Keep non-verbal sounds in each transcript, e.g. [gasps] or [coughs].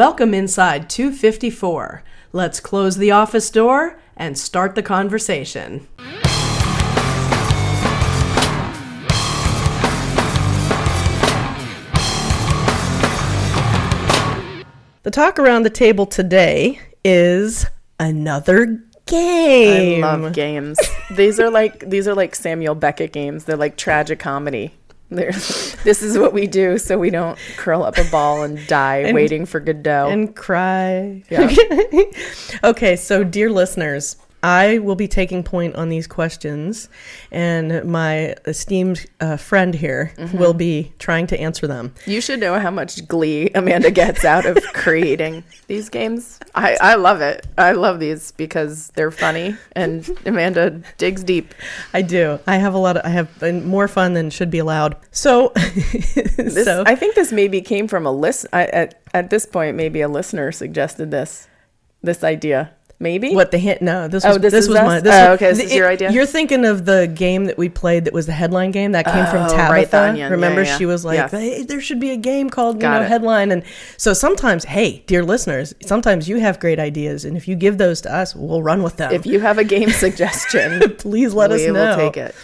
Welcome inside 254. Let's close the office door and start the conversation. The talk around the table today is another game. I love games. these are like these are like Samuel Beckett games. They're like tragic comedy. [laughs] This is what we do so we don't curl up a ball and die waiting for Godot. and cry. Yeah. [laughs] okay, so dear listeners, I will be taking point on these questions, and my esteemed uh, friend here Mm-hmm. will be trying to answer them. you should know how much glee Amanda gets out of [laughs] creating these games. I, I love it. I love these because they're funny and Amanda digs deep. I do. I have a lot of. I have been more fun than should be allowed. So, [laughs] This, so I think this maybe came from a list. At at this point, maybe a listener suggested this this idea. Maybe What the hint? No, this Oh, was this this, is was us? my. This Oh, was- okay, this is your idea? You're thinking of the game that we played that was the headline game that came from Oh, Tabitha. right. Remember, Yeah, yeah, she was like, yes. "Hey, there should be a game called you Got know it. headline." And so sometimes, hey, dear listeners, sometimes you have great ideas, and if you give those to us, we'll run with them. if you have a game suggestion, [laughs] Please let us know. we know. will take it.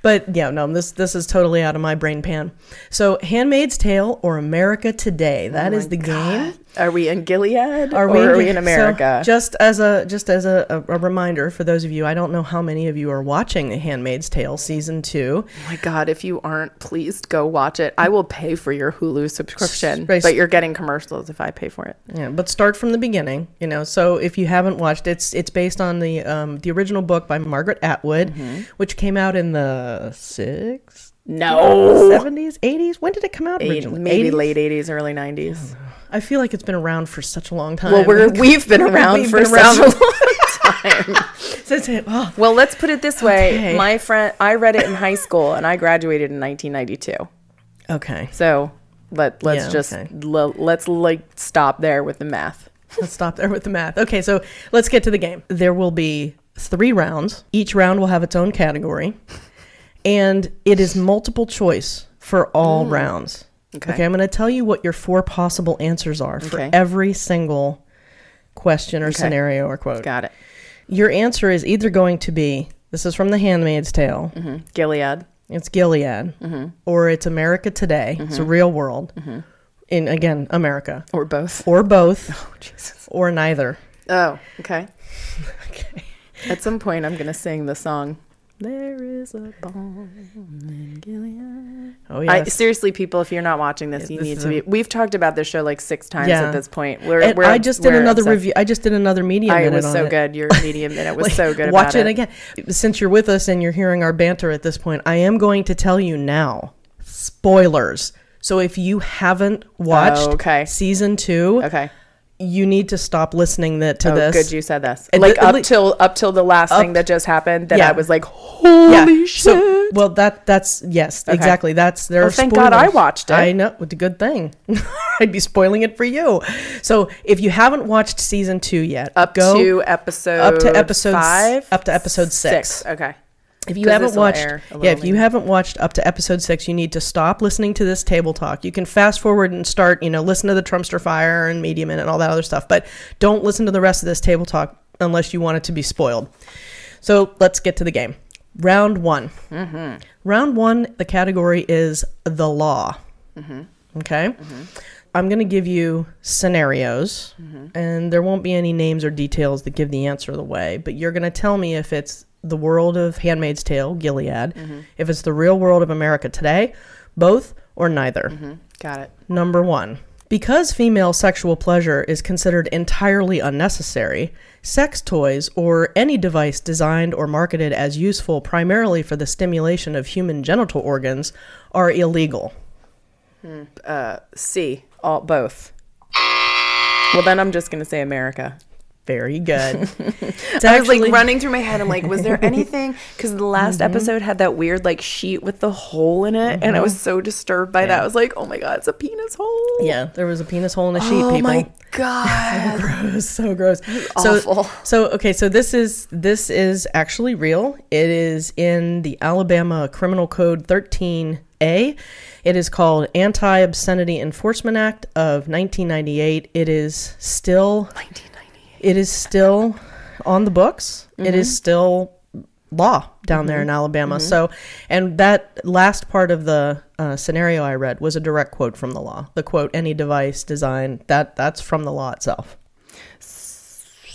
But yeah, no, this this is totally out of my brain pan. So, Handmaid's Tale or America Today? That oh is the game. Are we in Gilead? Are or we, are we in so, America? just as a just as a, a, a reminder for those of you, I don't know how many of you are watching The Handmaid's Tale season two. oh my God, if you aren't, please go watch it. I will pay for your Hulu subscription, Right. but you're getting commercials if I pay for it. Yeah, but start from the beginning. You know, so if you haven't watched, it's it's based on the um, the original book by Margaret Atwood, Mm-hmm. which came out in the six No. seventies, eighties. When did it come out originally? maybe 80s? late 80s, early 90s. [sighs] I feel like it's been around for such a long time. Well, we're, we've been around We've for been around such a long time. [laughs] Since it- oh, Well, let's put it this way. Okay. My friend, I read it in high school and I graduated in 1992. okay. So let, let's Yeah, just, okay. l- let's like stop there with the math. [laughs] Let's stop there with the math. Okay, so let's get to the game. There will be three rounds. Each round will have its own category, and it is multiple choice for all rounds. Mm. Okay. Okay, I'm going to tell you what your four possible answers are for Okay. every single question or scenario or quote. Got it. Your answer is either going to be this is from The Handmaid's Tale, Mm-hmm. Gilead. it's Gilead, or it's America Today, it's a real world, in again, America, Or both. or both, [laughs] Oh, Jesus. or neither. Oh, okay. [laughs] okay. At some point, I'm going to sing the song. There is a bomb in Gilead. Oh, I, yes. seriously, people, if you're not watching this, you this need to be. a- We've talked about this show like six times Yeah. at this point. We're, we're I just did we're another obsessed. review. I just did another media I, it minute was on so it. good. Your [laughs] media minute was Like, so good. Watch about it again. Since you're with us and you're hearing our banter at this point, I am going to tell you now. Spoilers. So if you haven't watched Oh, okay. season two, Okay. You need to stop listening that, to Oh, this. good. You said this. And like li- up li- till up till the last thing that just happened. That Yeah. I was like, holy yeah. shit. So, well, that that's yes, exactly. That's there. Well, thank God I watched it. I know. It's a good thing. [laughs] I'd be spoiling it for you. So if you haven't watched season two yet, up go to episode up to episode five, up to episode six. Okay. If you haven't watched, yeah, if you later. haven't watched up to episode six, you need to stop listening to this table talk. You can fast forward and start, you know, listen to the Trumpster Fire and medium and all that other stuff, but don't listen to the rest of this table talk unless you want it to be spoiled. So let's get to the game. Round one. Mm-hmm. Round one, the category is the law. Mm-hmm. Okay. I'm going to give you scenarios, Mm-hmm. and there won't be any names or details that give the answer away, but you're going to tell me if it's the world of Handmaid's Tale, Gilead, Mm-hmm. if it's the real world of America today, both or neither. Mm-hmm. Got it. Number one. Because female sexual pleasure is considered entirely unnecessary, sex toys or any device designed or marketed as useful primarily for the stimulation of human genital organs are illegal. Hmm. Uh, C. All both. Well, then I'm just gonna say America. Very good. [laughs] It's I was like running through my head. I'm like, was there [laughs] anything? Because the last mm-hmm. episode had that weird like sheet with the hole in it, and I was mm-hmm. so disturbed by that. I was like, oh my god, it's a penis hole. Yeah, there was a penis hole in the sheet, Oh people. my [laughs] god. gross, so gross. awful. So, so okay, so this is this is actually real. It is in the Alabama Criminal Code 13A. It is called Anti Obscenity Enforcement Act of 1998. It is still 1998. It is still on the books. It is Mm-hmm. still law down there in Alabama. So, and that last part of the uh, scenario I read was a direct quote from the law. The quote, "Any device design that that's from the law itself."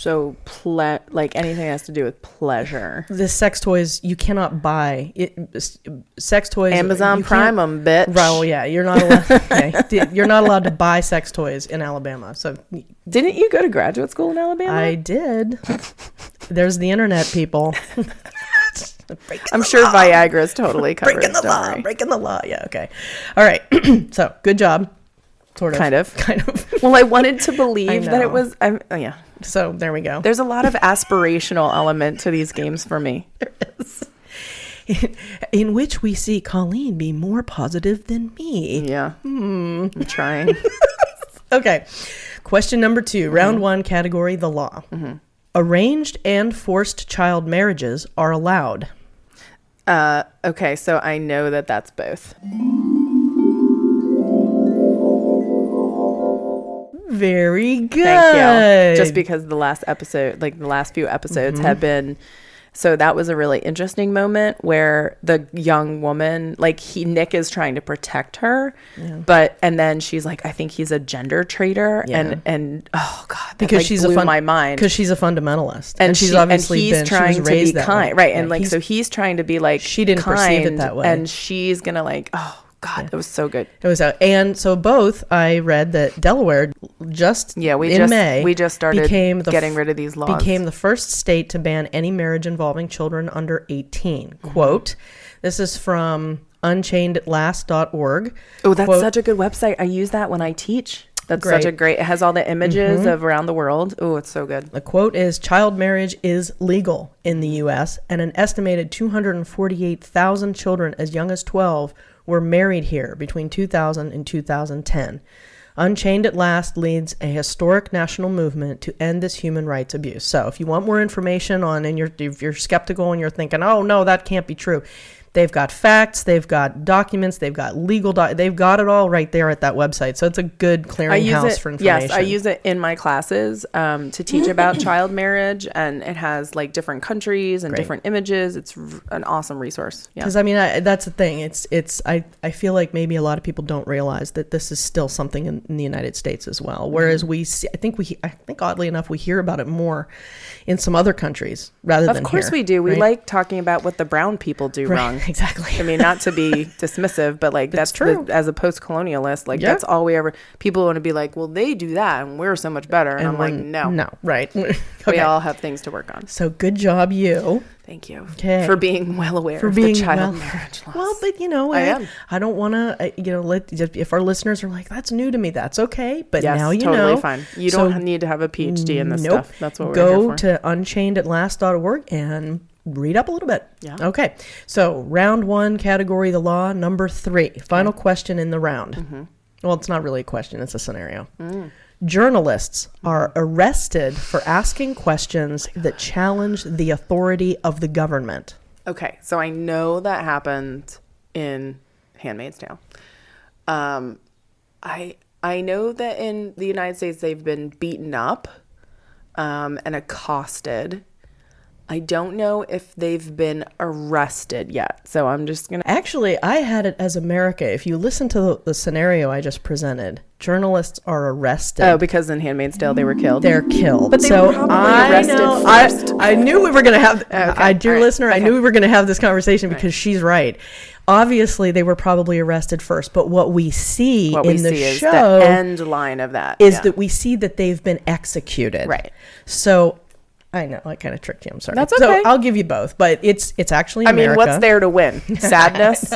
So ple- like anything that has to do with pleasure. The sex toys you cannot buy. It, sex toys. Amazon Prime can't- 'em, bitch. Well, yeah, you're not allowed. [laughs] yeah, you're not allowed to buy sex toys in Alabama. So Didn't you go to graduate school in Alabama? I did. There's the internet, people. [laughs] I'm sure Viagra is totally covered. breaking the law, worry. breaking the law. Yeah, okay. All right. [clears throat] so good job. Sort of. Kind of. [laughs] Kind of. Well, I wanted to believe that it was. I'm, oh, yeah. So there we go. There's a lot of aspirational element to these games for me. [laughs] In which we see Colleen be more positive than me. Yeah. Hmm. I'm trying. [laughs] Okay. Question number 2 round one, category the law. Arranged and forced child marriages are allowed. Uh, okay, so I know that that's both. Very good. Thank you. Just because the last episode, like the last few episodes, have Mm-hmm. been. So that was a really interesting moment where the young woman, like he Nick is trying to protect her, but and then she's like, I think he's a gender traitor, Yeah. and and oh god, that, because like, she's blew a fun- my mind because she's a fundamentalist and, she's she, obviously and he's been trying to be kind, way. right? And Yeah, like he's- so he's trying to be like She didn't perceive it kind, that way. and she's gonna like oh god, it was so good. It was out, and so both. I read that Delaware just Yeah, we in just May we just started became the getting rid of these laws. became the first state to ban any marriage involving children under 18. Mm-hmm. Quote: This is from UnchainedAtLast.org. Oh, that's Quote- such a good website. I use that when I teach. That's Great. Mm-hmm. such a great. It has all the images of around the world. Oh, it's so good. The quote is Child marriage is legal in the U.S., and an estimated 248,000 children as young as 12 were married here between 2000 and 2010. Unchained at Last leads a historic national movement to end this human rights abuse. So, if you want more information on, and you're if you're skeptical and you're thinking, "Oh no, that can't be true," they've got facts, they've got documents, they've got legal, doc- they've got it all right there at that website. So it's a good clearinghouse for information. Yes, I use it in my classes um, to teach about [laughs] child marriage, and it has like different countries and Great. different images. It's r- an awesome resource. Yeah. Because I mean, I, that's the thing. It's it's I I feel like maybe a lot of people don't realize that this is still something in, in the United States as well. Mm-hmm. Whereas we, see, I think we, I think oddly enough, we hear about it more in some other countries rather Of than Of course here, we do. We right? like talking about what the brown people do [laughs] Right, wrong. [laughs] exactly. I mean, not to be dismissive, but like that's true. The, as a post-colonialist, like Yeah. that's all we ever. People want to be like, well, they do that, and we're so much better. And, I'm like, no, no, right? [laughs] we all have things to work on. so good job, you. Thank you Okay. for being well aware For of being the child well- marriage [laughs] laws. Well, but you know, I I, am. I don't want to, uh, you know, let if our listeners are like, "That's new to me," that's okay. But yes, now you totally know, fine. You So don't need to have a PhD in this Nope. stuff. That's what we're Go here for. to unchainedAtlast.org and read up a little bit. Yeah. Okay. So round one, category the law. Number three, final question in the round. Mm-hmm. Well, it's not really a question; it's a scenario. Mm. Journalists are arrested for asking questions that challenge the authority of the government. Okay, so I know that happened in *Handmaid's Tale*. Um, I I know that in the United States they've been beaten up um, and accosted. I don't know if they've been arrested yet. So I'm just gonna. Actually, I had it as America. If you listen to the, the scenario I just presented, journalists are arrested. Oh, because in *Handmaid's Tale* they were killed. they're killed. But they so were probably I arrested know- first. I, I knew we were going to have, Okay, I, dear right, listener, I knew we were going to have this conversation because she's right. Obviously, they were probably arrested first, but what we see what in we the see show the end line of that is yeah. that we see that they've been executed. Right. So I know I kind of tricked you. I'm sorry. That's okay. So. I'll give you both, but it's it's actually I mean, what's there to win? [laughs] Sadness.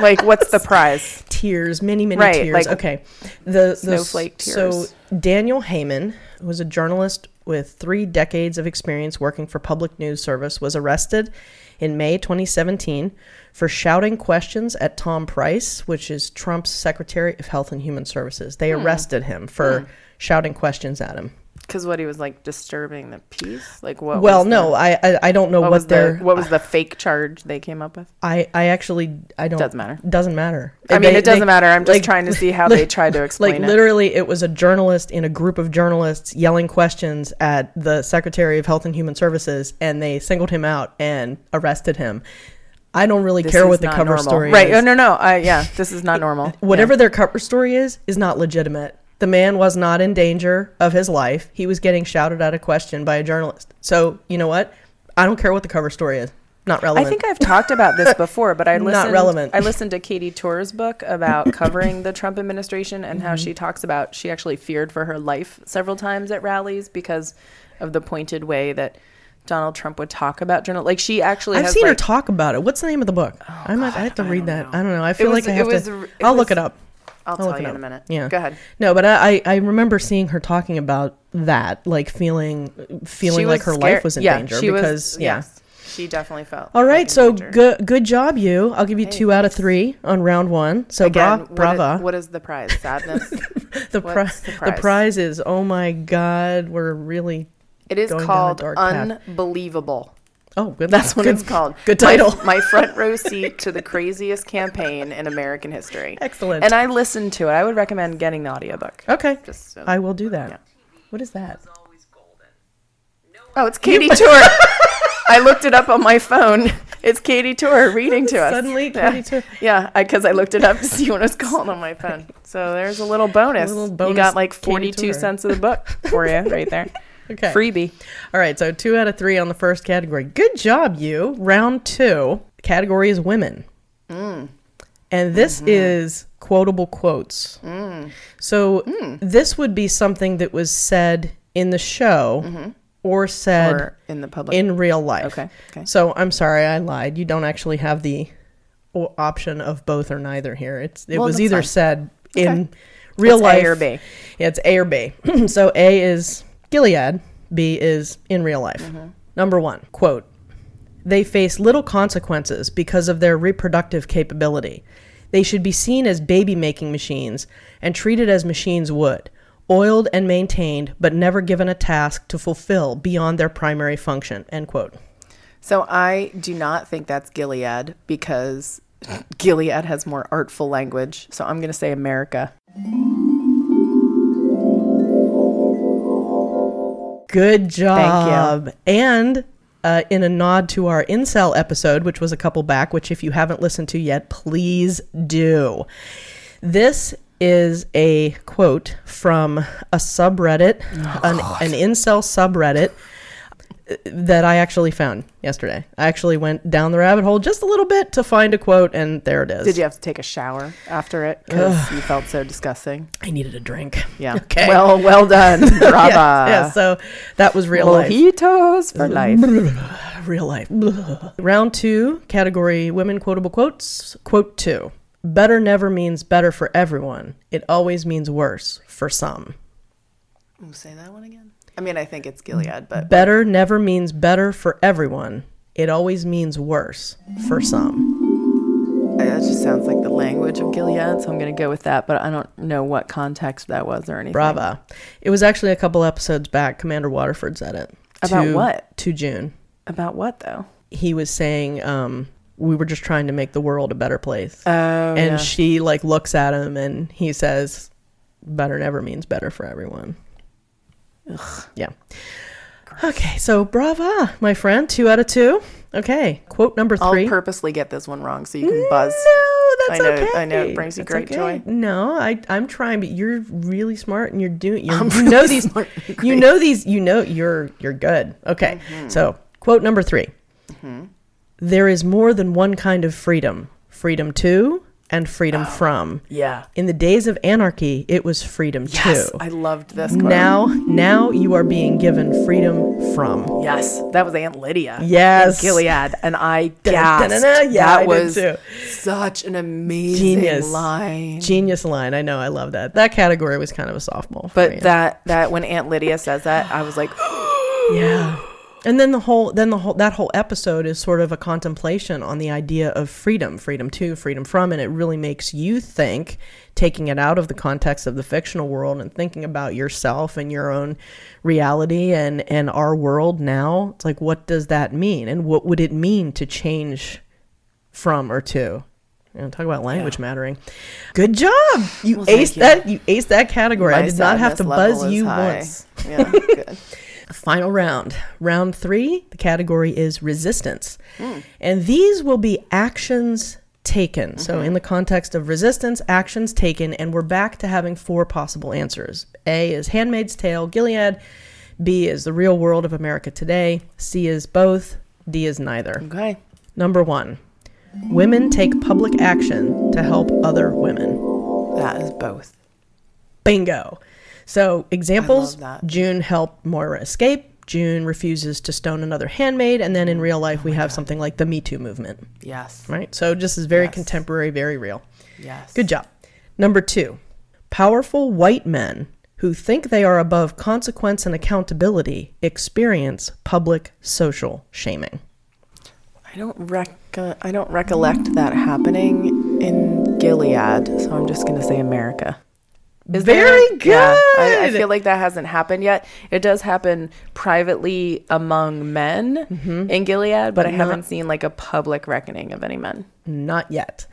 like, what's the prize? tears, many, many Right, tears. like okay, the the snowflake So tears. So, Daniel Heyman was a journalist with three decades of experience working for public news service, was arrested in May 2017 for shouting questions at Tom Price, which is Trump's Secretary of Health and Human Services. They Hmm. arrested him for shouting questions at him. Because what he was like disturbing the peace. Like what? well, was no, the, I, I I don't know what, what, their the what was the fake charge they came up with? I I actually I don't Doesn't matter. Doesn't matter. I mean, They- it doesn't they- matter. I'm just like, trying to see how they [laughs] tried to explain like it. literally it was a journalist in a group of journalists yelling questions at the secretary of health and human services and they singled him out and arrested him i don't really This care what the cover normal. story right? is Oh, no, no. I yeah. This is not normal. [laughs] whatever Yeah. their cover story is is not legitimate the man was not in danger of his life he was getting shouted at a question by a journalist so you know what i don't care what the cover story is not relevant. I think I've talked about this [laughs] before, but I listened, Not relevant. I listened to Katy Tur's book about [coughs] covering the Trump administration and Mm-hmm. how she talks about she actually feared for her life several times at rallies because of the pointed way that Donald Trump would talk about journal. Like she actually, I've seen her talk about it. What's the name of the book? I might. I have to I read that. know. I don't know. I feel was- like I it have was to. I'll look it up. I'll I'll tell you in a minute. Yeah. Go ahead. No, but I, I remember seeing her talking about that, like feeling feeling like her scared- life was in yeah, danger she was- because yeah. yes, she definitely felt. All right, so good good job you. I'll give you Hey, two out of three on round one. So Again, bra- what brava. is- what is the prize? Sadness. [laughs] the, pri- the the prize? prize is oh my god, we're really It is Going down a called. Unbelievable. Oh good. That's what good, it's called. [laughs] Good title. My, front row seat to the craziest campaign in American history. Excellent. And I listened to it. I would recommend getting the audiobook. okay, Just so- I will do that. Yeah. What is that? Oh, it's Katy Tur. [laughs] I looked it up on my phone. It's Katy Tur reading to us. Suddenly, yeah. Katy Tur. Yeah, because I, looked it up to see what it was called on my phone. So there's a little bonus. A little bonus you got like 42 Tur. cents of the book for you right there. [laughs] Okay. Freebie. All right, so two out of three on the first category. Good job, you. Round two, category is women. Mm. And this Mm-hmm. is quotable quotes. Mm. So this would be something that was said in the show or said Mm-hmm. Or in the public. in real life. Okay, okay. So I'm sorry, I lied. You don't actually have the option of both or neither here. It's it Well, was either fine. said in Okay. real It's A life or B. Yeah, it's A or B. [clears throat] so A is Gilead, B is in real life. Mm-hmm. Number one, quote, they face little consequences because of their reproductive capability. They should be seen as baby making machines and treated as machines would, oiled and maintained, but never given a task to fulfill beyond their primary function. End quote. So I do not think that's Gilead because Gilead has more artful language. So I'm going to say America. Good job. And uh, in a nod to our incel episode, which was a couple back, which if you haven't listened to yet, please do. This is a quote from a subreddit, an, an incel subreddit that I actually found yesterday. I actually went down the rabbit hole just a little bit to find a quote, and there it is. Did you have to take a shower after it because you felt so disgusting? I needed a drink. Yeah. [laughs] Okay. Well, well done, [laughs] Brava. yeah, yeah, so that was real life. Mojitos for life. [laughs] real life. Round two, category women quotable quotes. Quote two Better never means better for everyone, it always means worse for some. Ooh, say that one again. I mean, I think it's Gilead, but Better never means better for everyone, it always means worse for some. that just sounds like the language of Gilead. So I'm going to go with that, but I don't know what context that was or anything. Brava. It was actually a couple episodes back. Commander Waterford said it. About to- what? To June. About what though? He was saying, um, we were just trying to make the world a better place. Oh, and yeah. she like looks at him and he says better never means better for everyone yeah. Okay so brava my friend. Two out of two. Okay quote number three. I'll purposely get this one wrong so you can buzz. no that's I know- okay. I know. It brings you That's great joy. no i i'm trying but you're really smart and you're doing you're, you [laughs] know these smart you. Mm-hmm. know these you know you're you're good. Okay so quote number 3 there is more than one kind of freedom. Freedom to and freedom from. Yeah. In the days of anarchy, it was freedom too. Yes, to. I loved this. Quote. Now, now you are being given freedom from. Yes, that was Aunt Lydia. Yes. in Gilead, and I gasped. dun, dun, dun. Yeah, that I did was too. such an amazing Genius. line. Genius line. I know. I love that. That category was kind of a softball. For But me. that that when Aunt Lydia says that, I was like, [gasps] Yeah. And then the whole then the whole that whole episode is sort of a contemplation on the idea of freedom, freedom to, freedom from, and it really makes you think, taking it out of the context of the fictional world and thinking about yourself and your own reality and and our world now. It's like what does that mean? And what would it mean to change from or to? You know, talk about language mattering. Good job. You Well, aced you. that. You aced that category. I did not have to buzz you high. once. Yeah, good. [laughs] Final round. Round three, the category is resistance. And these will be actions taken. So, mm-hmm. in the context of resistance, actions taken, and we're back to having four possible answers A is Handmaid's Tale, Gilead. B is the real world of America today. C is both. D is neither. Okay. Number one, women take public action to help other women. That is both. Bingo. So examples. June helped Moira escape. June refuses to stone another handmaid, and then in real life we oh have something like the Me Too movement, Yes. right? So just is very Yes. contemporary, very real. Yes. Good job. Number two, powerful white men who think they are above consequence and accountability experience public social shaming. I don't rec- I don't recollect that happening in Gilead, so I'm just going to say America. Is Very there? Yeah, I, I feel like that hasn't happened yet. It does happen privately among men Mm-hmm. in Gilead, but I haven't seen like a public reckoning of any men. Not yet.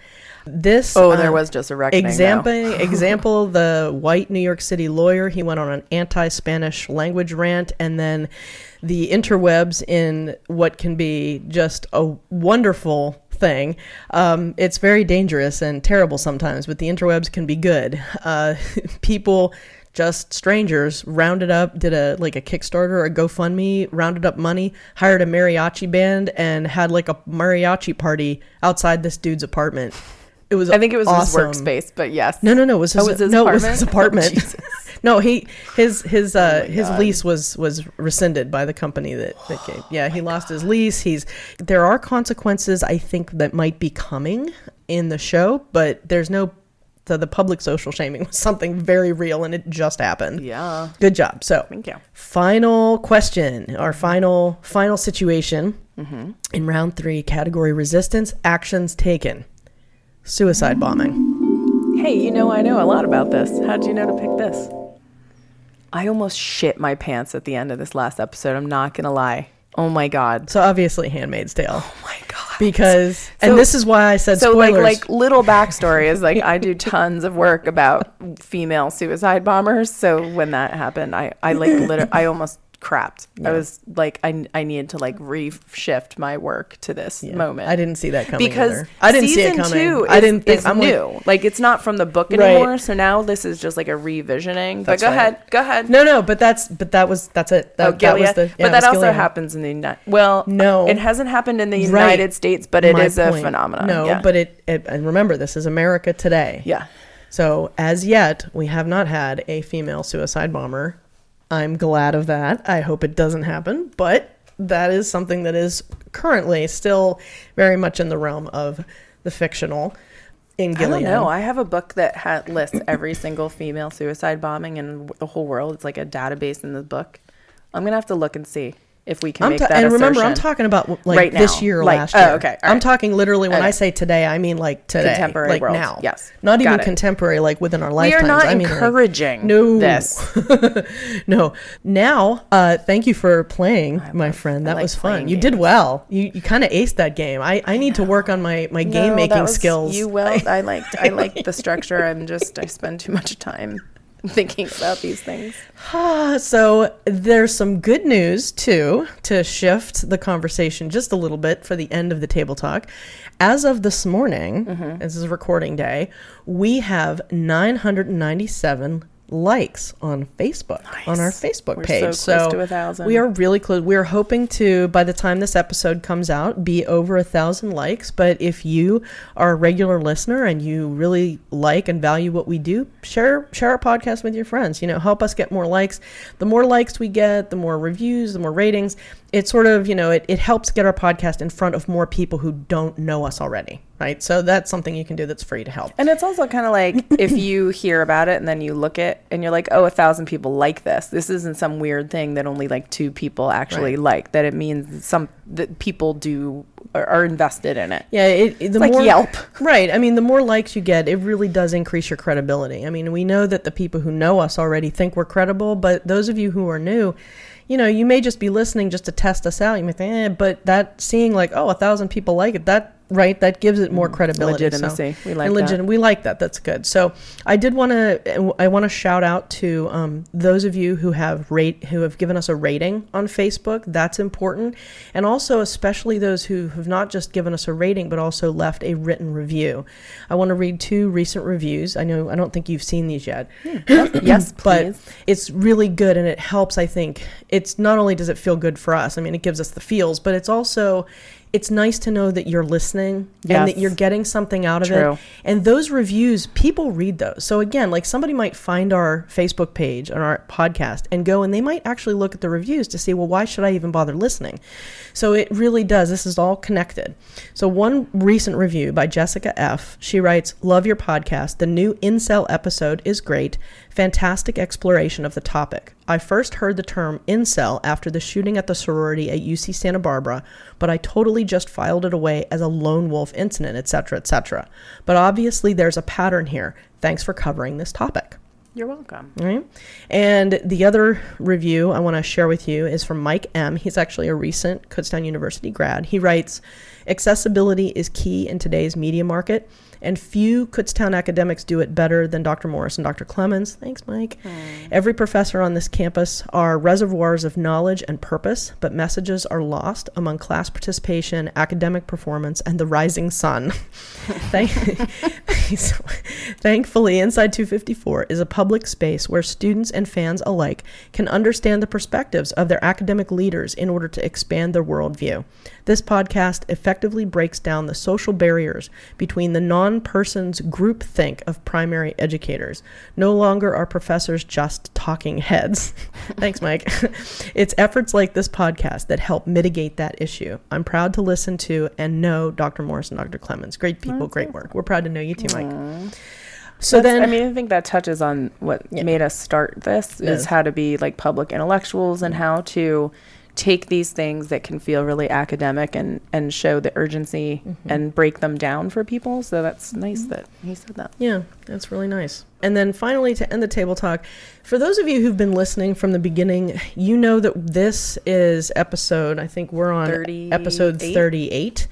This Oh, there uh, was just a reckoning. Example, [laughs] example, the white New York City lawyer, he went on an anti-Spanish language rant, and then the interwebs in what can be just a wonderful thing. Um, it's very dangerous and terrible sometimes, but the interwebs can be good. [laughs] Uh, people, just strangers, rounded up, did a like a Kickstarter or a GoFundMe, rounded up money, hired a mariachi band, and had like a mariachi party outside this dude's apartment. It was I think it was awesome. his workspace, but yes. No, no, no. It was his, Oh, it was his no, it was his [laughs] apartment? Oh, no, he his his uh Oh his lease was was rescinded by the company that that gave. Yeah, he lost his lease. He's there are consequences I think that might be coming in the show, but there's no the, the public social shaming [laughs] was something very real and it just happened. Yeah. Good job. So Thank you. final question our final final situation Mm-hmm. in round three category resistance actions taken suicide bombing Hey, you know I know a lot about this. How'd you know to pick this? I almost shit my pants at the end of this last episode. I'm not gonna lie. Oh my god. so obviously handmaid's tale Oh my god. because So- and this is why i said so spoilers like like little backstory is like I do [laughs] tons of work about female suicide bombers. So when that happened, I I like literally I almost crapped. I was like I I needed to like reshift my work to this Yeah, moment. i didn't see that coming because either. i didn't see it coming Two i didn't think i'm new. Like, it's not from the book Right. anymore. So now this is just like a revisioning. But go right. ahead, go ahead. no no but that's but that was that's it that, oh, that was the yeah, but that also Gilead. happens in the United. Well, No. it hasn't happened in the Right. United States, but it My is a phenomenon. no yeah. but it, it and remember this is america today yeah, So, as yet, we have not had a female suicide bomber. I'm glad of that. I hope it doesn't happen, but that is something that is currently still very much in the realm of the fictional in I Gilead. don't know. I have a book that ha- lists every single female suicide bombing in the whole world. It's like a database in the book. I'm gonna have to look and see if we can I'm make ta- that. and remember, I'm talking about like Right this year, or Like- last oh, year. okay. All I'm talking literally when I say today, I mean like today, Contemporary like world. now. Yes. not Got even it. contemporary, like within our We are not I mean, like- encouraging no this. [laughs] no. Now, uh, thank you for playing, my love- friend. That like was fun. playing You did well. You you kind of aced that game. I, I need to work on my, my game No, making skills. You will. I liked. I [laughs] liked the structure. I'm just. I spend too much time [laughs] thinking about these things. [sighs] So there's some good news too to shift the conversation just a little bit for the end of the table talk. As of this morning, Mm-hmm. this is recording day, we have 997 likes on Facebook on our Facebook We're page. so close to a thousand. we are really close. We're hoping to by the time this episode comes out be over a thousand likes. But if you are a regular listener and you really like and value what we do, share share our podcast with your friends. You know, help us get more likes. The more likes we get, the more reviews, the more ratings. It sort of you know it, it helps get our podcast in front of more people who don't know us already. Right. So that's something you can do that's free to help. And it's also kind of like [laughs] if you hear about it and then you look at and you're like, oh, a thousand people like this. This isn't some weird thing that only like two people actually Right. like. That it means some that people do are, are invested in it. Yeah, it, it- the like more Yelp. [laughs] right? I mean, the more likes you get, it really does increase your credibility. I mean, we know that the people who know us already think we're credible, but those of you who are new, you know, you may just be listening just to test us out. You may think, eh, but that seeing like, oh, a thousand people like it, that right, that gives it more credibility, So- Mm, Legitimacy. We like and that. we like that. That's good. So I did want to I want to shout out to um, those of you who have rate who have given us a rating on Facebook. That's important, and also especially those who have not just given us a rating but also left a written review. I want to read two recent reviews. I know I don't think you've seen these yet [coughs] yes, but please. it's really good and it helps i think it's not only does it feel good for us i mean it gives us the feels but it's also it's nice to know that you're listening and that you're getting something out of True. it and those reviews people read those. So again like somebody might find our facebook page and our podcast and go and they might actually look at the reviews to see well why should i even bother listening? So it really does this is all connected. So one recent review by jessica f she writes love your podcast. The new incel episode is great fantastic exploration of the topic i first heard the term incel after the shooting at the sorority at uc santa barbara but i totally just filed it away as a lone wolf incident etc etc but obviously there's a pattern here thanks for covering this topic You're welcome. all right. And the other review I want to share with you is from Mike M. He's actually a recent Kutztown University grad. He writes Accessibility is key in today's media market, and few Kutztown academics do it better than Dr. Morris and Dr. Clemens. Thanks, Mike. Hmm. Every professor on this campus are reservoirs of knowledge and purpose, but messages are lost among class participation, academic performance, and the rising sun. [laughs] Thank- [laughs] Thankfully, Inside 254 is a public space where students and fans alike can understand the perspectives of their academic leaders in order to expand their worldview. This podcast effectively breaks down the social barriers between the non person's groupthink of primary educators. No longer are professors just talking heads. [laughs] Thanks, Mike. [laughs] it's efforts like this podcast that help mitigate that issue. I'm proud to listen to and know Dr. Morris and Dr. Clemens. Great people, great work. We're proud to know you too, Mike. So That's- then, I mean, I think that touches on what Yeah. made us start this Yeah. is how to be like public intellectuals and how to take these things that can feel really academic and and show the urgency Mm-hmm. and break them down for people. So that's nice that he said that. Yeah, that's really nice. And then finally, to end the table talk, for those of you who've been listening from the beginning, you know that this is episode, I think we're on episode 38? 38.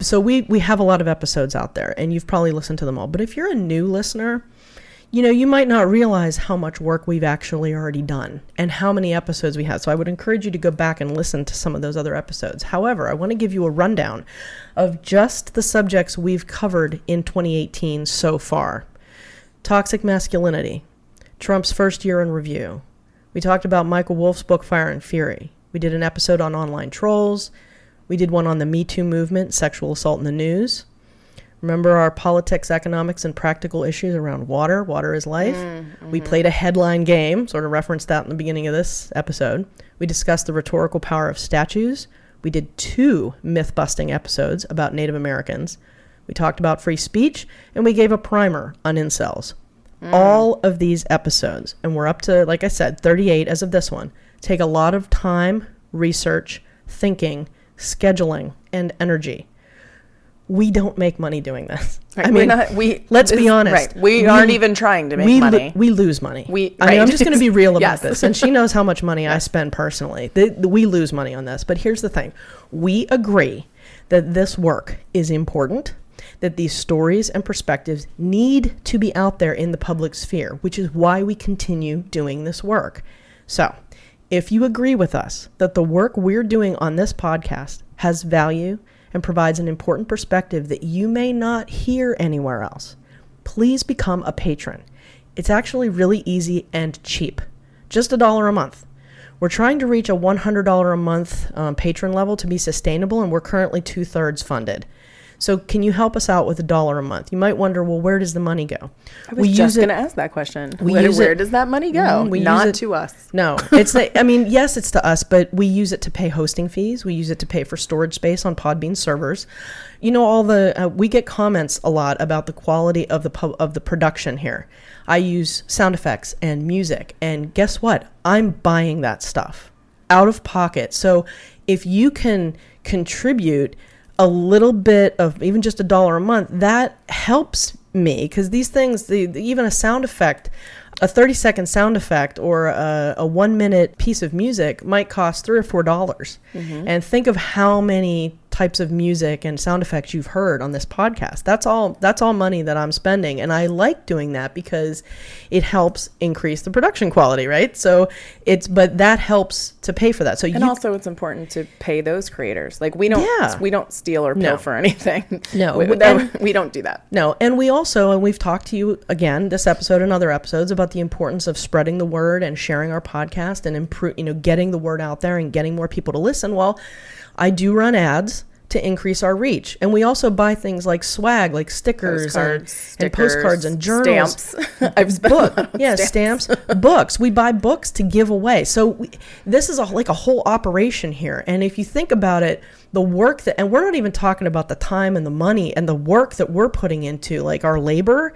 So we, we have a lot of episodes out there, and you've probably listened to them all. But if you're a new listener, you know, you might not realize how much work we've actually already done and how many episodes we have. So I would encourage you to go back and listen to some of those other episodes. However, I want to give you a rundown of just the subjects we've covered in 2018 so far toxic masculinity, Trump's first year in review. We talked about Michael Wolff's book Fire and Fury. We did an episode on online trolls. We did one on the Me Too movement, sexual assault in the news. Remember our politics, economics, and practical issues around water? Water is life. Mm, we mm-hmm. played a headline game, sort of referenced that in the beginning of this episode. We discussed the rhetorical power of statues. We did two myth busting episodes about Native Americans. We talked about free speech, and we gave a primer on incels. Mm. All of these episodes, and we're up to, like I said, 38 as of this one, take a lot of time, research, thinking, scheduling, and energy. We don't make money doing this. Right, I mean, not, we let's be honest. Right, we, We- aren't even trying to make we lo- money. we lose money. We- I mean, I'm just going to be real about [laughs] Yes. this, and she knows how much money I spend personally. The, the- we lose money on this, but here's the thing: we agree that this work is important. That these stories and perspectives need to be out there in the public sphere, which is why we continue doing this work. So, if you agree with us that the work we're doing on this podcast has value and provides an important perspective that you may not hear anywhere else, please become a patron. It's actually really easy and cheap. Just a dollar a month. We're trying to reach a $100 a month um, patron level to be sustainable, and we're currently two thirds funded. So, can you help us out with a dollar a month? You might wonder, well, where does the money go? I was just going to ask that question. we where where it- does that money go? Mhm, we Not it- to us. No, it's the, I mean, yes, it's to us, but we use it to pay hosting fees. We use it to pay for storage space on Podbean servers. You know, all the uh, we get comments a lot about the quality of the pub, of the production here. I use sound effects and music, and guess what? I'm buying that stuff out of pocket. So if you can contribute a little bit of even just a dollar a month, that helps me because these things, the, the- even a sound effect, a 30 second sound effect or a, a one minute piece of music might cost three or four dollars. Mm-hmm. And think of how many types of music and sound effects you've heard on this podcast. That's all that's all money that I'm spending and I like doing that because it helps increase the production quality, right? So it's but that helps to pay for that. So And you also, it's important to pay those creators. Like we don't, Yeah. we don't steal or No. pilfer anything. No, [laughs] we, and- we don't do that. No, and we also, and we've talked to you again this episode and other episodes about the importance of spreading the word and sharing our podcast and improve, you know, getting the word out there and getting more people to listen. Well, I do run ads to increase our reach, and we also buy things like swag, like stickers and, Postcards, and postcards and journals, stamps. [laughs] I've spent book, yeah, stamps, [laughs] books. We buy books to give away. So we, this is a, like a whole operation here. And if you think about it, the work that, and we're not even talking about the time and the money and the work that we're putting into, like our labor.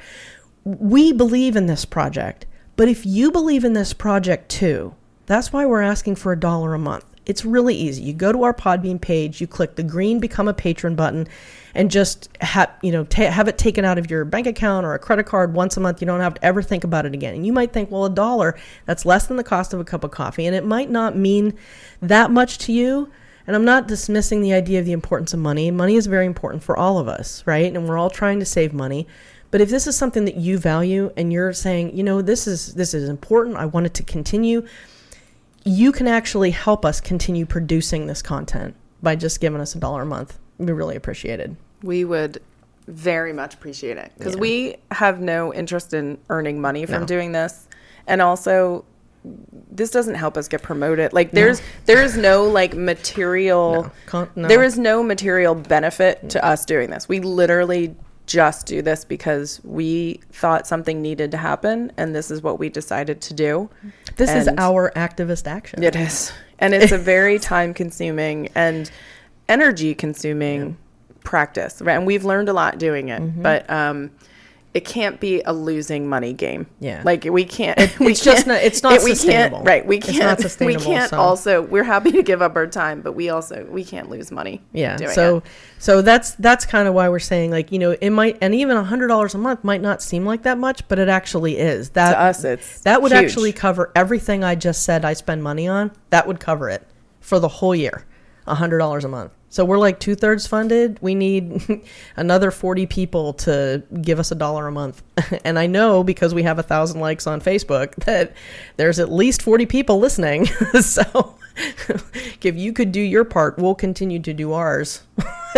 We believe in this project, but if you believe in this project too, that's why we're asking for a dollar a month. It's really easy. You go to our Podbean page, you click the green become a patron button and just have, you know, have it taken out of your bank account or a credit card once a month. You don't have to ever think about it again. And you might think, well, a dollar, that's less than the cost of a cup of coffee and it might not mean that much to you. And I'm not dismissing the idea of the importance of money. Money is very important for all of us, right? And we're all trying to save money. But if this is something that you value and you're saying, you know, this is this is important, I want it to continue, you can actually help us continue producing this content by just giving us a dollar a month. Be really appreciated. We would very much appreciate it because Yeah. we have no interest in earning money from No. doing this, and also this doesn't help us get promoted. Like there's there is no like material. No. Con- no. There is no material benefit to us doing this. We literally just do this because we thought something needed to happen, and this is what we decided to do. This is our activist action. It is. And it's a very [laughs] time consuming and energy consuming practice. Right. And we've learned a lot doing it. Mm-hmm. But um it can't be a losing money game. Yeah. Like we can't we it's just can't- not- it's not it- we can't- right. We can't we can't so- also we're happy to give up our time, but we also we can't lose money. Yeah. So it. so that's that's kind of why we're saying like, you know, it might and even a hundred dollars a month might not seem like that much, but it actually is. That to us it's that would huge. actually cover everything I just said I spend money on. That would cover it for the whole year. A hundred dollars a month. So we're like two thirds funded. We need [laughs] another forty people to give us a dollar a month. [laughs] and I know because we have a thousand likes on Facebook [laughs] that there's at least forty people listening. so if you could do your part, we'll continue to do ours.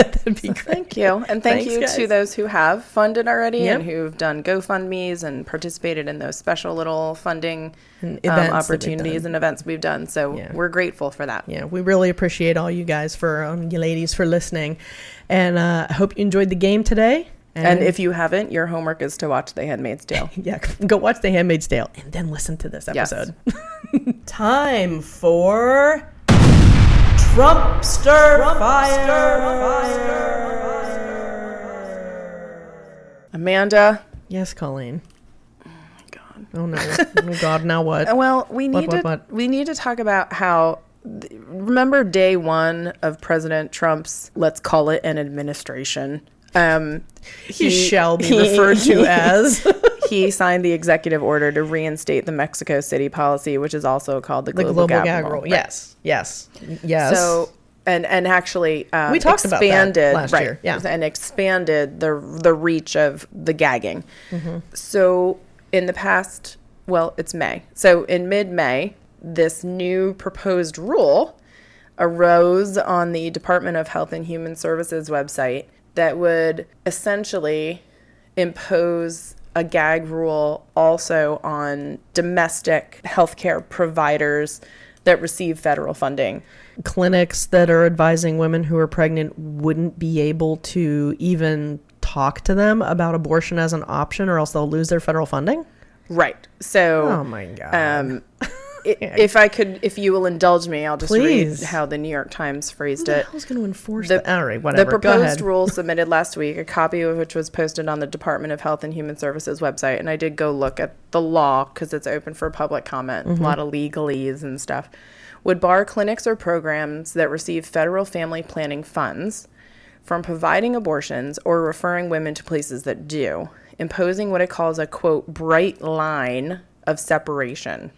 [laughs] That'd be great. Thank you. And thank Thanks, you to those who have funded already Yep. and who've done GoFundMe's and participated in those special little funding And um, events that we've opportunities and events we've done. So Yeah. we're grateful for that. Yeah, we really appreciate all you guys for um, you ladies for listening, and uh, I hope you enjoyed the game today. And if you haven't, your homework is to watch The Handmaid's Tale. [laughs] yeah, [laughs] go watch The Handmaid's Tale and then listen to this Yes. episode. Time for Trumpster, Fire. Amanda. Yes, Colleen. Oh my God. Oh no! oh God! Now what? [laughs] Well, we need what, to what? we need to talk about how th- remember day 1 of President Trump's let's call it an administration. Um He, shall be referred to [laughs] as he [laughs] signed the executive order to reinstate the Mexico City policy, which is also called the the global, global gag, gag rule. Right. Yes, yes, yes. So and and actually um, We talked about that expanded last right, year, yeah. and expanded the the reach of the gagging. Mm-hmm. So in the past, well, it's May. So in mid May, this new proposed rule arose on the Department of Health and Human Services website that would essentially impose a gag rule also on domestic healthcare providers that receive federal funding. Clinics that are advising women who are pregnant wouldn't be able to even talk to them about abortion as an option, or else they'll lose their federal funding. Right. So, Oh my god. um, [laughs] if I could, if you will indulge me, I'll just Please. read how the New York Times phrased Who the it. hell's going to enforce The- that? All right, whatever. The proposed rule [laughs] submitted last week, a copy of which was posted on the Department of Health and Human Services website, and I did go look at the law because it's open for public comment. Mm-hmm. A lot of legalese and stuff. Would bar clinics or programs that receive federal family planning funds from providing abortions or referring women to places that do, imposing what it calls a quote bright line of separation.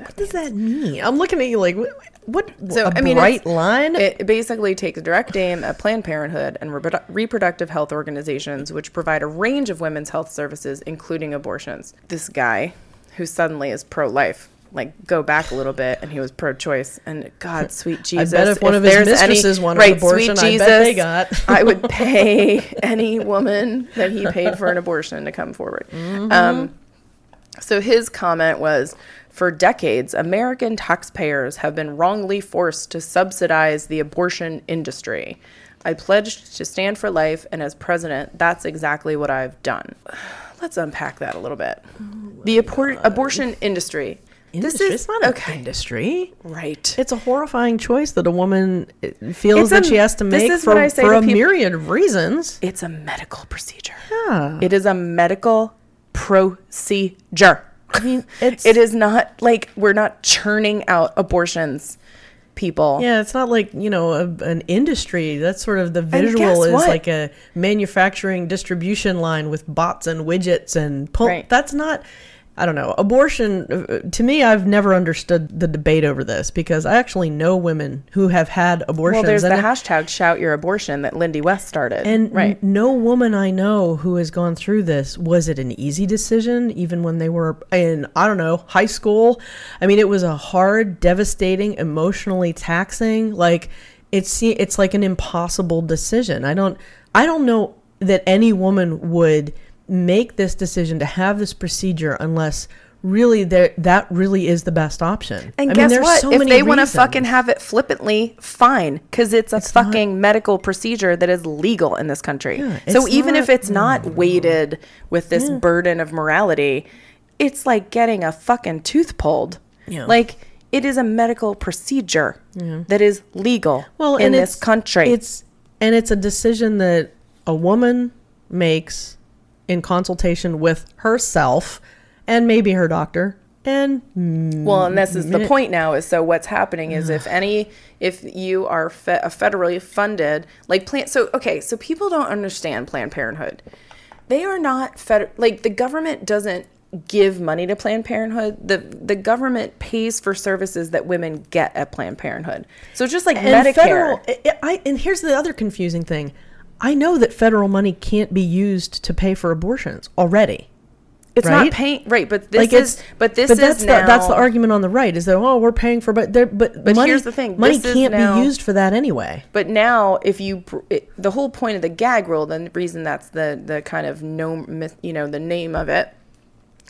I what that What does that mean? I'm looking at you like, what? what So, a I mean, bright it's- line? It basically takes direct aim at Planned Parenthood and reprodu- reproductive health organizations, which provide a range of women's health services, including abortions. This guy, who suddenly is pro-life, like go back a little bit, and he was pro-choice. And God, [laughs] sweet Jesus, bet if one of his mistresses wanted an abortion, I bet they got. [laughs] I would pay [laughs] any woman that he paid for an abortion to come forward. Mm-hmm. Um, so his comment was For decades, American taxpayers have been wrongly forced to subsidize the abortion industry. I pledged to stand for life, and as president, that's exactly what I've done. [sighs] Let's unpack that a little bit. the abor- abortion industry. Industry? This is it's not an okay, industry. right? It's a horrifying choice that a woman feels It's that a- she has to make for, what I say for to a peop- myriad of reasons. It's a medical procedure. Yeah. It is a medical procedure. I mean, [laughs] it's It is not like we're not churning out abortions, people. Yeah, it's not like you know a, an industry. That's sort of the visual is what? like a manufacturing distribution line with bots and widgets and pull. Right. That's not. I don't know. Abortion uh, to me, I've never understood the debate over this because I actually know women who have had abortions. Well, there's the and, hashtag shout your abortion that Lindy West started. and right. n- no woman I know who has gone through this was it an easy decision even when they were in I don't know high school. I mean, it was a hard, devastating, emotionally taxing. Like it's it's like an impossible decision. I don't I don't know that any woman would make this decision to have this procedure unless really there that really is the best option. And I guess there's what? so if they want to fucking have it flippantly, fine, because it's a It's not- fucking medical procedure that is legal in this country. Yeah, so even not- if it's not mm. weighted with this burden of morality, it's like getting a fucking tooth pulled. Yeah. Like it is a medical procedure that is legal well in this country. it's and it's a decision that a woman makes in consultation with herself and maybe her doctor and Well, and this is the mm, point now. Is so what's happening is if [sighs] any, if you are fe- a federally funded, like plan. So okay, so people don't understand Planned Parenthood. They are not fed. Like the government doesn't give money to Planned Parenthood. The the government pays for services that women get at Planned Parenthood. So it's just like and Medicare. federal I, I and here's the other confusing thing i know that federal money can't be used to pay for abortions already it's right? not paying right, but this like is but this but is that's now the, that's the argument on the right is that oh we're paying for but there but But money, here's the thing, money can't now- be used for that anyway But now, if you it, the whole point of the gag rule, then the reason that's the the kind of no, you know, the name of it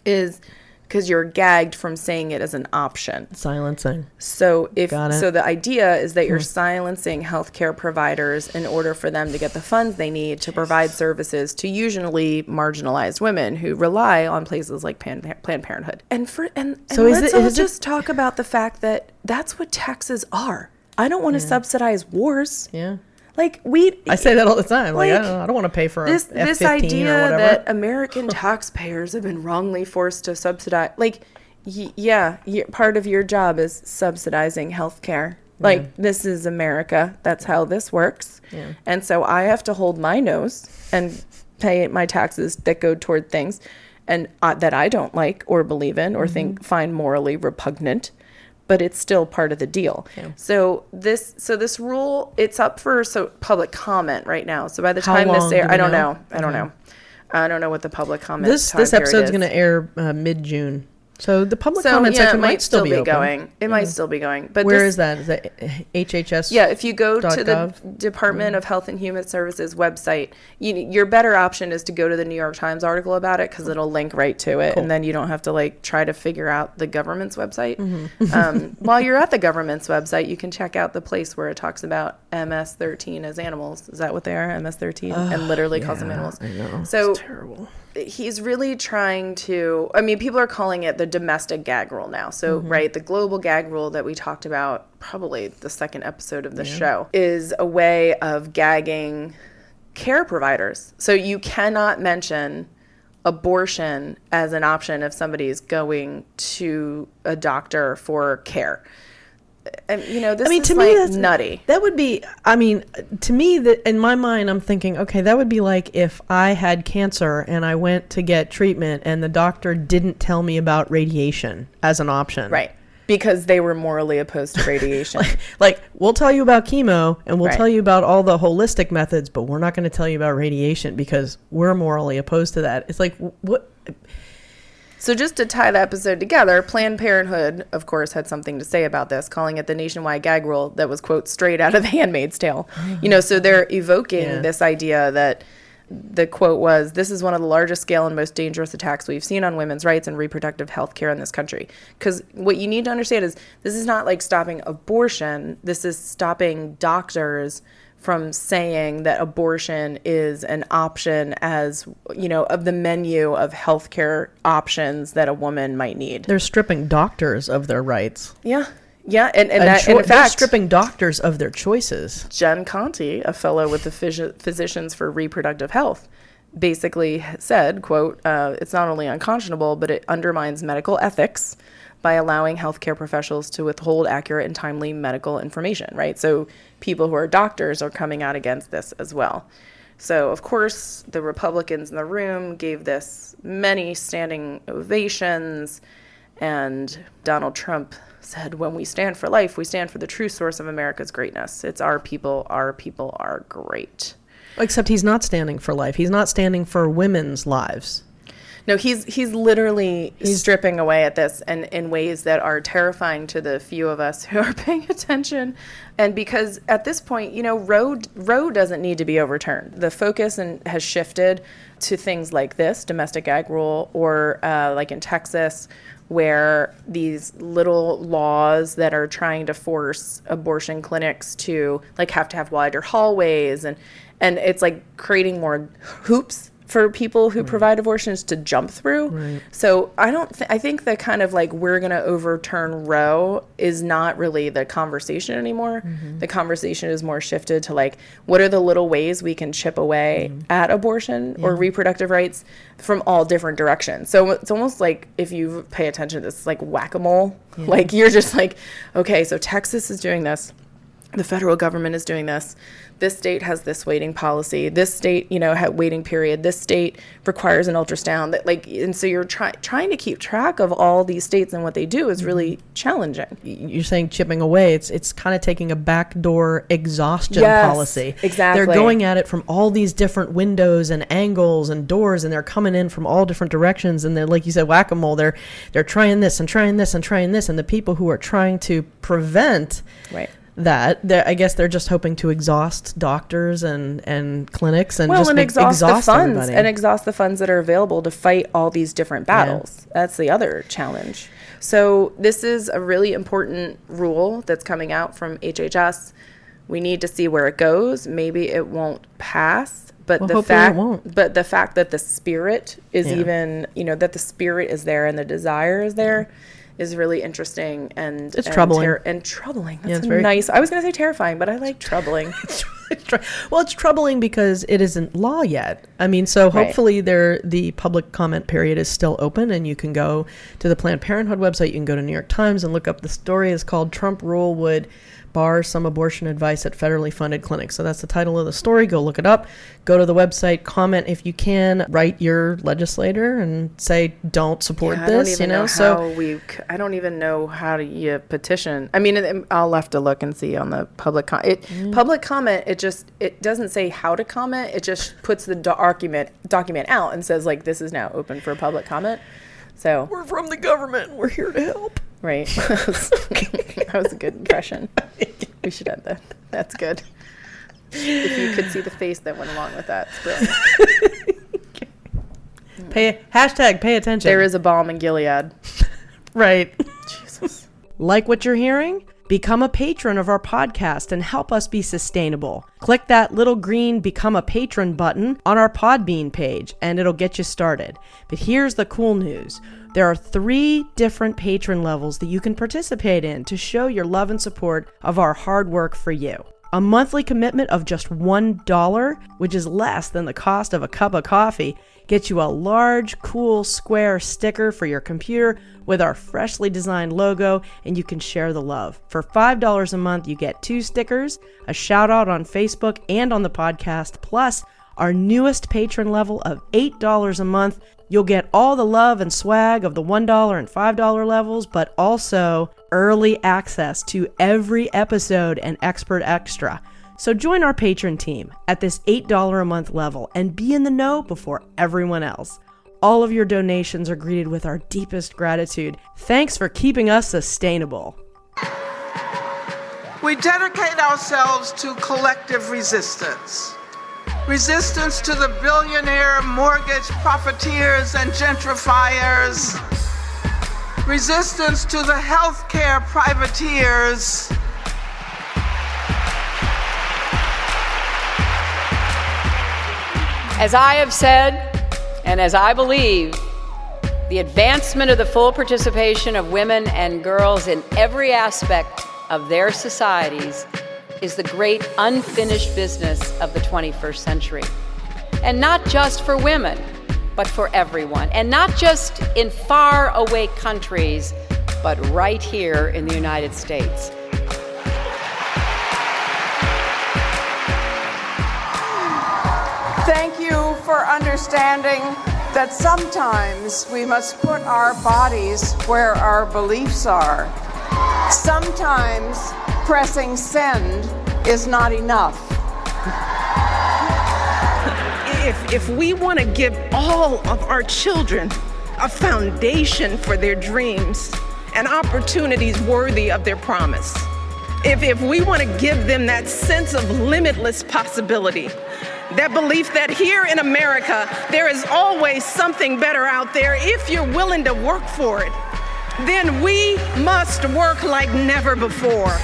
is because you're gagged from saying it as an option. silencing So if so, the idea is that you're hmm. silencing healthcare providers in order for them to get the funds they need to provide services to usually marginalized women who rely on places like Pan- Planned Parenthood. And for and, and So let's it- all is it- just talk about the fact that that's what taxes are. I don't want to subsidize wars. yeah Like we, i say that all the time like, Like, I, don't, I don't want to pay for this this F-15 idea that American [laughs] taxpayers have been wrongly forced to subsidize, like, y- yeah, y- part of your job is subsidizing healthcare. Like this is America. That's how this works. Yeah. And so I have to hold my nose and pay my taxes that go toward things and uh, that I don't like or believe in or Mm-hmm. think find morally repugnant. But it's still part of the deal. Yeah. So this, so this rule, it's up for so public comment right now. So by the How time this long do air, I don't know? know. I don't know. I don't know what the public comment. this this episode's is. going to air uh, mid-june So the public So comment yeah, section might, might still be, open. going. It might still be going. But Where this, is that? Is that HHS? Yeah, if you go to the gov? Department of Health and Human Services website, you, your better option is to go to the New York Times article about it because it'll link right to it, and then you don't have to like try to figure out the government's website. Mm-hmm. [laughs] um, while you're at the government's website, you can check out the place where it talks about MS-13 as animals. Is that what they are? MS-13, and literally calls them animals. I know. So it's terrible. He's really trying to i mean people are calling it the domestic gag rule now. So mm-hmm. right the global gag rule that we talked about probably the second episode of the show is a way of gagging care providers. So you cannot mention abortion as an option if somebody's going to a doctor for care you know this I mean, is to like me, that's nutty That would be. I mean, to me, that in my mind, I'm thinking, okay, that would be like if I had cancer and I went to get treatment, and the doctor didn't tell me about radiation as an option. right because they were morally opposed to radiation [laughs] Like, we'll tell you about chemo and we'll Right. tell you about all the holistic methods, but we're not going to tell you about radiation because we're morally opposed to that. It's like, what? So, just to tie the episode together, Planned Parenthood, of course, had something to say about this, calling it the nationwide gag rule that was, quote, straight out of [laughs] The Handmaid's Tale. You know, so they're evoking Yeah. this idea that the quote was this is one of the largest scale and most dangerous attacks we've seen on women's rights and reproductive health care in this country. Because what you need to understand is this is not like stopping abortion, this is stopping doctors from saying that abortion is an option as you know of the menu of healthcare options that a woman might need. They're stripping doctors of their rights. Yeah, yeah, and, and, that, cho- and in fact, stripping doctors of their choices. Jen Conti, a fellow with the Phys- Physicians for Reproductive Health, basically said, "quote uh, It's not only unconscionable, but it undermines medical ethics by allowing healthcare professionals to withhold accurate and timely medical information." Right. So people who are doctors are coming out against this as well. So of course, the Republicans in the room gave this many standing ovations. And Donald Trump said, When we stand for life, we stand for the true source of America's greatness. It's our people, our people are great. Except he's not standing for life. He's not standing for women's lives. No, he's he's literally stripping away at this and in ways that are terrifying to the few of us who are [laughs] paying attention. And because at this point, you know, Roe Roe doesn't need to be overturned. The focus and has shifted to things like this domestic gag rule, or uh, like in Texas, where these little laws that are trying to force abortion clinics to like have to have wider hallways and and it's like creating more hoops for people who provide abortions to jump through. So I don't. Th- I think the kind of like we're gonna overturn Roe is not really the conversation anymore. Mm-hmm. The conversation is more shifted to like what are the little ways we can chip away mm-hmm. at abortion or reproductive rights from all different directions. So it's almost like if you pay attention, to this like whack a mole. Like you're just like, okay, so Texas is doing this the federal government is doing this. This state has this waiting policy. This state, you know, had waiting period. This state requires an ultrasound. That like, and so you're trying trying to keep track of all these states and what they do is really mm-hmm. challenging. You're saying chipping away. It's it's kind of taking a backdoor exhaustion Yes, policy. exactly. They're going at it from all these different windows and angles and doors, and they're coming in from all different directions. And they're like you said, whack a mole. They're they're trying this and trying this and trying this, and the people who are trying to prevent Right. That, they're- I guess they're just hoping to exhaust doctors and and clinics and Well, just and make, exhaust, the funds everybody. and exhaust the funds that are available to fight all these different battles. That's the other challenge. So this is a really important rule that's coming out from HHS. We need to see where it goes. Maybe it won't pass, but Well, the fact, won't. but the fact that the spirit is Yeah. even, you know, that the spirit is there and the desire is there. Is really interesting and It's and troubling. ter- and troubling. That's it's very- nice. I was gonna say terrifying, but I like troubling. [laughs] It's tr- well, it's troubling because it isn't law yet. I mean, so Right. hopefully there the public comment period is still open, and you can go to the Planned Parenthood website. You can go to New York Times and look up the story. is called "Trump Rule Would Bar Some Abortion Advice at Federally Funded Clinics." So that's the title of the story. Go look it up. Go to the website. Comment if you can. Write your legislator and say don't support Yeah, this. you know, know so we. I don't even know how to you petition. I mean, I'll have to look and see on the public com- it Mm. public comment. It just it doesn't say how to comment. It just puts the document document out and says like this is now open for public comment. So We're from the government. We're here to help. Right, [laughs] that was a good impression. We should add that. That's good. If you could see the face that went along with that, it's brilliant. [laughs] Pay hashtag pay attention. There is a balm in Gilead. [laughs] right. Jesus. Like what you're hearing? Become a patron of our podcast and help us be sustainable. Click that little green Become a Patron button on our Podbean page and it'll get you started. But here's the cool news there are three different patron levels that you can participate in to show your love and support of our hard work for you. A monthly commitment of just $1, which is less than the cost of a cup of coffee, gets you a large, cool, square sticker for your computer with our freshly designed logo, and you can share the love. For $5 a month, you get two stickers, a shout out on Facebook and on the podcast, plus our newest patron level of $8 a month. You'll get all the love and swag of the $1 and $5 levels, but also early access to every episode and expert extra. So join our patron team at this $8 a month level and be in the know before everyone else. All of your donations are greeted with our deepest gratitude. Thanks for keeping us sustainable. We dedicate ourselves to collective resistance. Resistance to the billionaire mortgage profiteers and gentrifiers. Resistance to the healthcare privateers. As I have said, and as I believe, the advancement of the full participation of women and girls in every aspect of their societies is the great unfinished business of the 21st century. And not just for women, but for everyone. And not just in far away countries, but right here in the United States. Thank you for understanding that sometimes we must put our bodies where our beliefs are. Sometimes pressing send is not enough. if, if we want to give all of our children a foundation for their dreams and opportunities worthy of their promise, if, if we want to give them that sense of limitless possibility, that belief that here in America there is always something better out there if you're willing to work for it, then we must work like never before.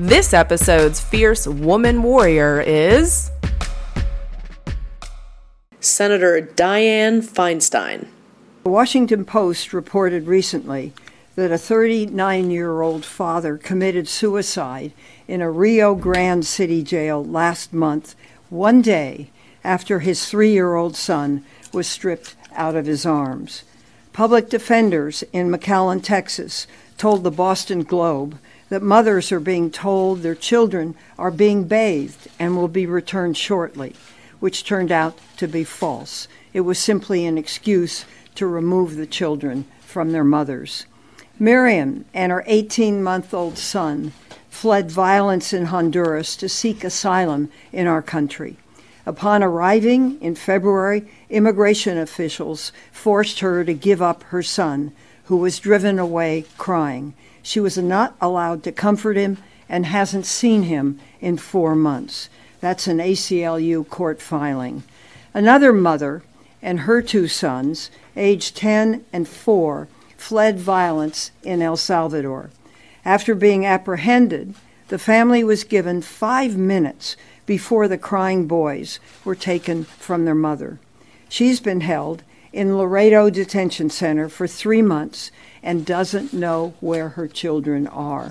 This episode's fierce woman warrior is Senator Dianne Feinstein. The Washington Post reported recently that a 39 year old father committed suicide in a Rio Grande City jail last month, one day after his three year old son was stripped out of his arms. Public defenders in McAllen, Texas, told the Boston Globe that mothers are being told their children are being bathed and will be returned shortly, which turned out to be false. It was simply an excuse to remove the children from their mothers. Miriam and her 18 month old son fled violence in Honduras to seek asylum in our country. Upon arriving in February, immigration officials forced her to give up her son, who was driven away crying. She was not allowed to comfort him and hasn't seen him in four months. That's an ACLU court filing. Another mother and her two sons, aged 10 and 4, fled violence in El Salvador. After being apprehended, the family was given five minutes before the crying boys were taken from their mother. She's been held in Laredo Detention Center for three months and doesn't know where her children are.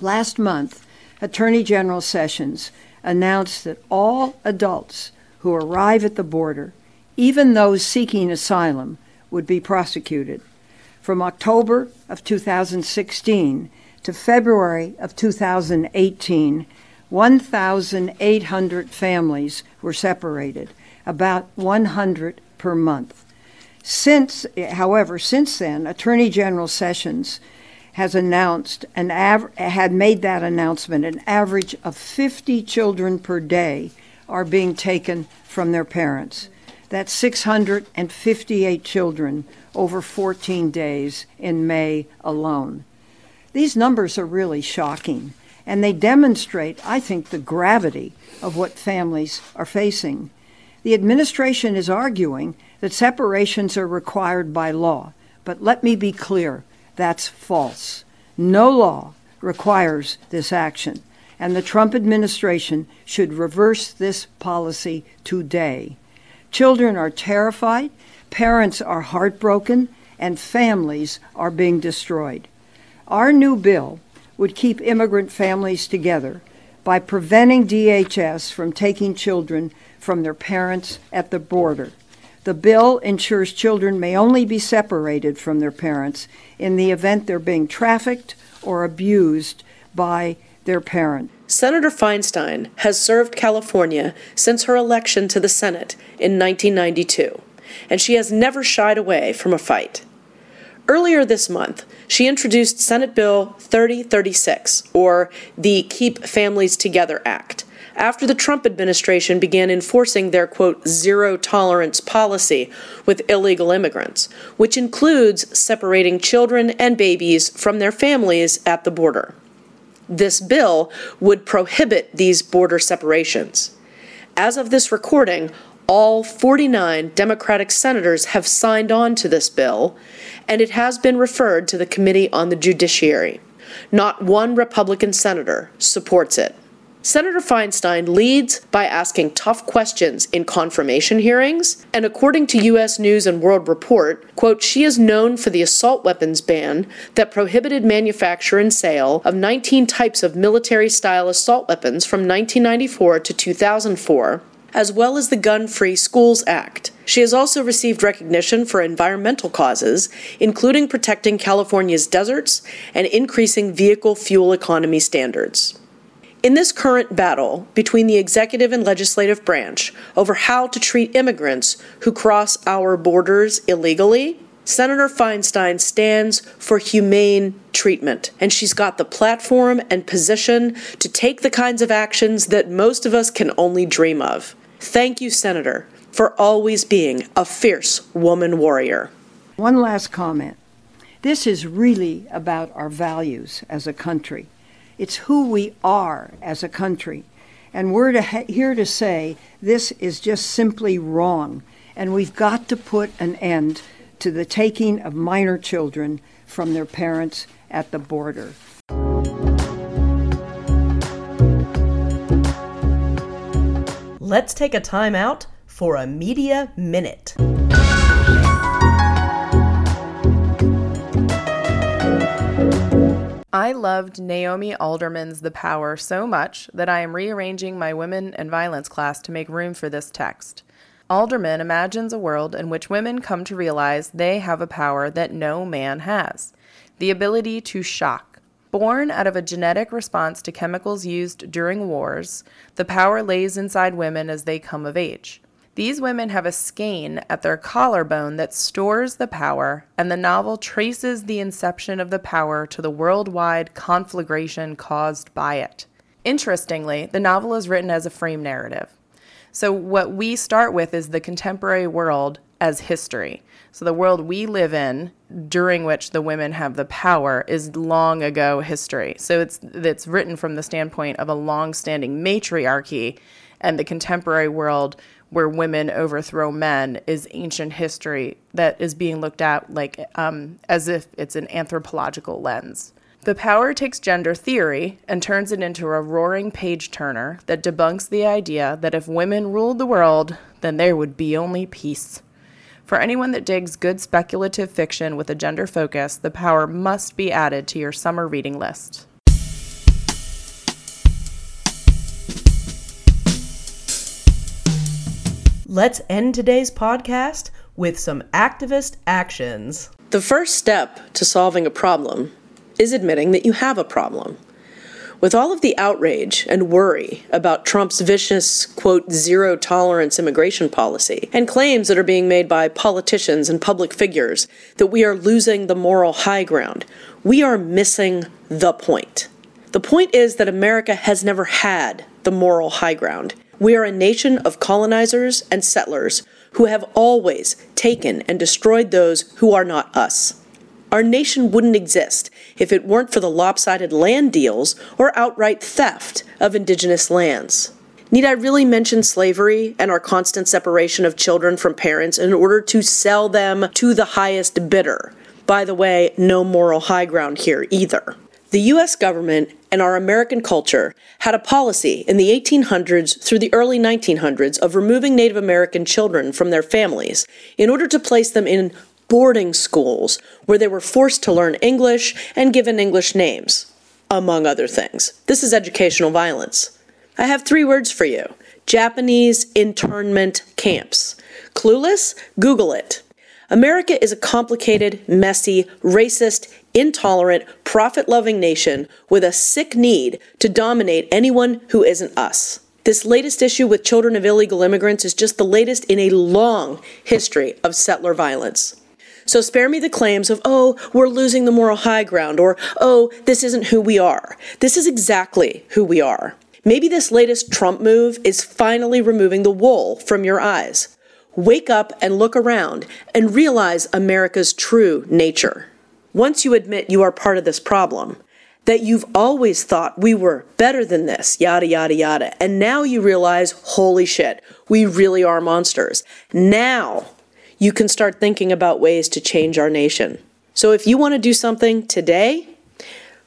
Last month, Attorney General Sessions announced that all adults who arrive at the border, even those seeking asylum, would be prosecuted. From October of 2016 to February of 2018, 1,800 families were separated, about 100 per month. Since, however, since then, Attorney General Sessions has announced an av- had made that announcement. An average of 50 children per day are being taken from their parents. That's 658 children over 14 days in May alone. These numbers are really shocking, and they demonstrate, I think, the gravity of what families are facing. The administration is arguing that separations are required by law, but let me be clear that's false. No law requires this action, and the Trump administration should reverse this policy today. Children are terrified, parents are heartbroken, and families are being destroyed. Our new bill would keep immigrant families together by preventing DHS from taking children from their parents at the border. The bill ensures children may only be separated from their parents in the event they're being trafficked or abused by their parent. Senator Feinstein has served California since her election to the Senate in 1992, and she has never shied away from a fight. Earlier this month, she introduced Senate Bill 3036, or the Keep Families Together Act, after the Trump administration began enforcing their quote zero tolerance policy with illegal immigrants, which includes separating children and babies from their families at the border. This bill would prohibit these border separations. As of this recording, all 49 Democratic senators have signed on to this bill, and it has been referred to the Committee on the Judiciary. Not one Republican senator supports it. Senator Feinstein leads by asking tough questions in confirmation hearings, and according to U.S. News and World Report, quote, she is known for the assault weapons ban that prohibited manufacture and sale of 19 types of military style assault weapons from 1994 to 2004 as well as the Gun Free Schools Act. She has also received recognition for environmental causes, including protecting California's deserts and increasing vehicle fuel economy standards. In this current battle between the executive and legislative branch over how to treat immigrants who cross our borders illegally, Senator Feinstein stands for humane treatment, and she's got the platform and position to take the kinds of actions that most of us can only dream of. Thank you, Senator, for always being a fierce woman warrior. One last comment. This is really about our values as a country. It's who we are as a country. And we're to ha- here to say this is just simply wrong. And we've got to put an end to the taking of minor children from their parents at the border. Let's take a time out for a media minute. I loved Naomi Alderman's The Power so much that I am rearranging my Women and Violence class to make room for this text. Alderman imagines a world in which women come to realize they have a power that no man has the ability to shock. Born out of a genetic response to chemicals used during wars, the power lays inside women as they come of age. These women have a skein at their collarbone that stores the power, and the novel traces the inception of the power to the worldwide conflagration caused by it. Interestingly, the novel is written as a frame narrative. So, what we start with is the contemporary world as history. So, the world we live in during which the women have the power is long ago history. So, it's, it's written from the standpoint of a long standing matriarchy, and the contemporary world where women overthrow men is ancient history that is being looked at like um, as if it's an anthropological lens. The power takes gender theory and turns it into a roaring page turner that debunks the idea that if women ruled the world, then there would be only peace. For anyone that digs good speculative fiction with a gender focus, the power must be added to your summer reading list. Let's end today's podcast with some activist actions. The first step to solving a problem is admitting that you have a problem. With all of the outrage and worry about Trump's vicious, quote, zero tolerance immigration policy, and claims that are being made by politicians and public figures that we are losing the moral high ground, we are missing the point. The point is that America has never had the moral high ground. We are a nation of colonizers and settlers who have always taken and destroyed those who are not us. Our nation wouldn't exist if it weren't for the lopsided land deals or outright theft of indigenous lands. Need I really mention slavery and our constant separation of children from parents in order to sell them to the highest bidder? By the way, no moral high ground here either. The US government and our American culture had a policy in the 1800s through the early 1900s of removing Native American children from their families in order to place them in boarding schools where they were forced to learn English and given English names, among other things. This is educational violence. I have three words for you Japanese internment camps. Clueless? Google it. America is a complicated, messy, racist, intolerant, profit loving nation with a sick need to dominate anyone who isn't us. This latest issue with children of illegal immigrants is just the latest in a long history of settler violence. So spare me the claims of, oh, we're losing the moral high ground, or, oh, this isn't who we are. This is exactly who we are. Maybe this latest Trump move is finally removing the wool from your eyes. Wake up and look around and realize America's true nature. Once you admit you are part of this problem, that you've always thought we were better than this, yada, yada, yada, and now you realize, holy shit, we really are monsters. Now you can start thinking about ways to change our nation. So if you want to do something today,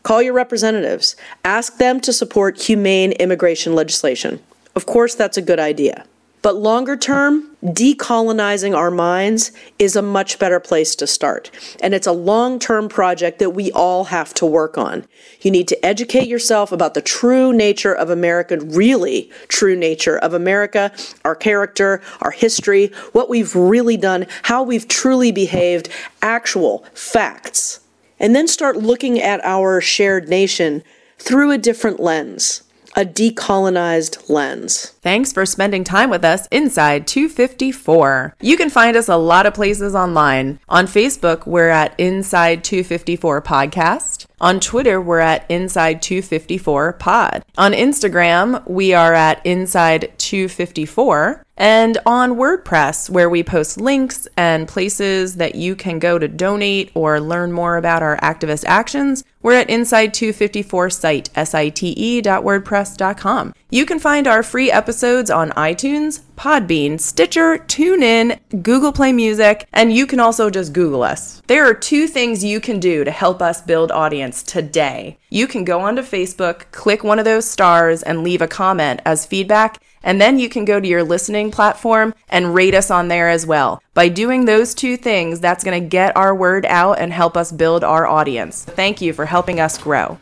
Call your representatives. Ask them to support humane immigration legislation. Of course, that's a good idea. But longer term, decolonizing our minds is a much better place to start. And it's a long term project that we all have to work on. You need to educate yourself about the true nature of America, really true nature of America, our character, our history, what we've really done, how we've truly behaved, actual facts and then start looking at our shared nation through a different lens, a decolonized lens. Thanks for spending time with us inside 254. You can find us a lot of places online. On Facebook, we're at Inside 254 Podcast. On Twitter, we're at Inside 254 Pod. On Instagram, we are at Inside 254. And on WordPress, where we post links and places that you can go to donate or learn more about our activist actions, we're at Inside254 site, site.wordpress.com. You can find our free episodes on iTunes, Podbean, Stitcher, TuneIn, Google Play Music, and you can also just Google us. There are two things you can do to help us build audience today. You can go onto Facebook, click one of those stars, and leave a comment as feedback. And then you can go to your listening platform and rate us on there as well. By doing those two things, that's going to get our word out and help us build our audience. Thank you for helping us grow.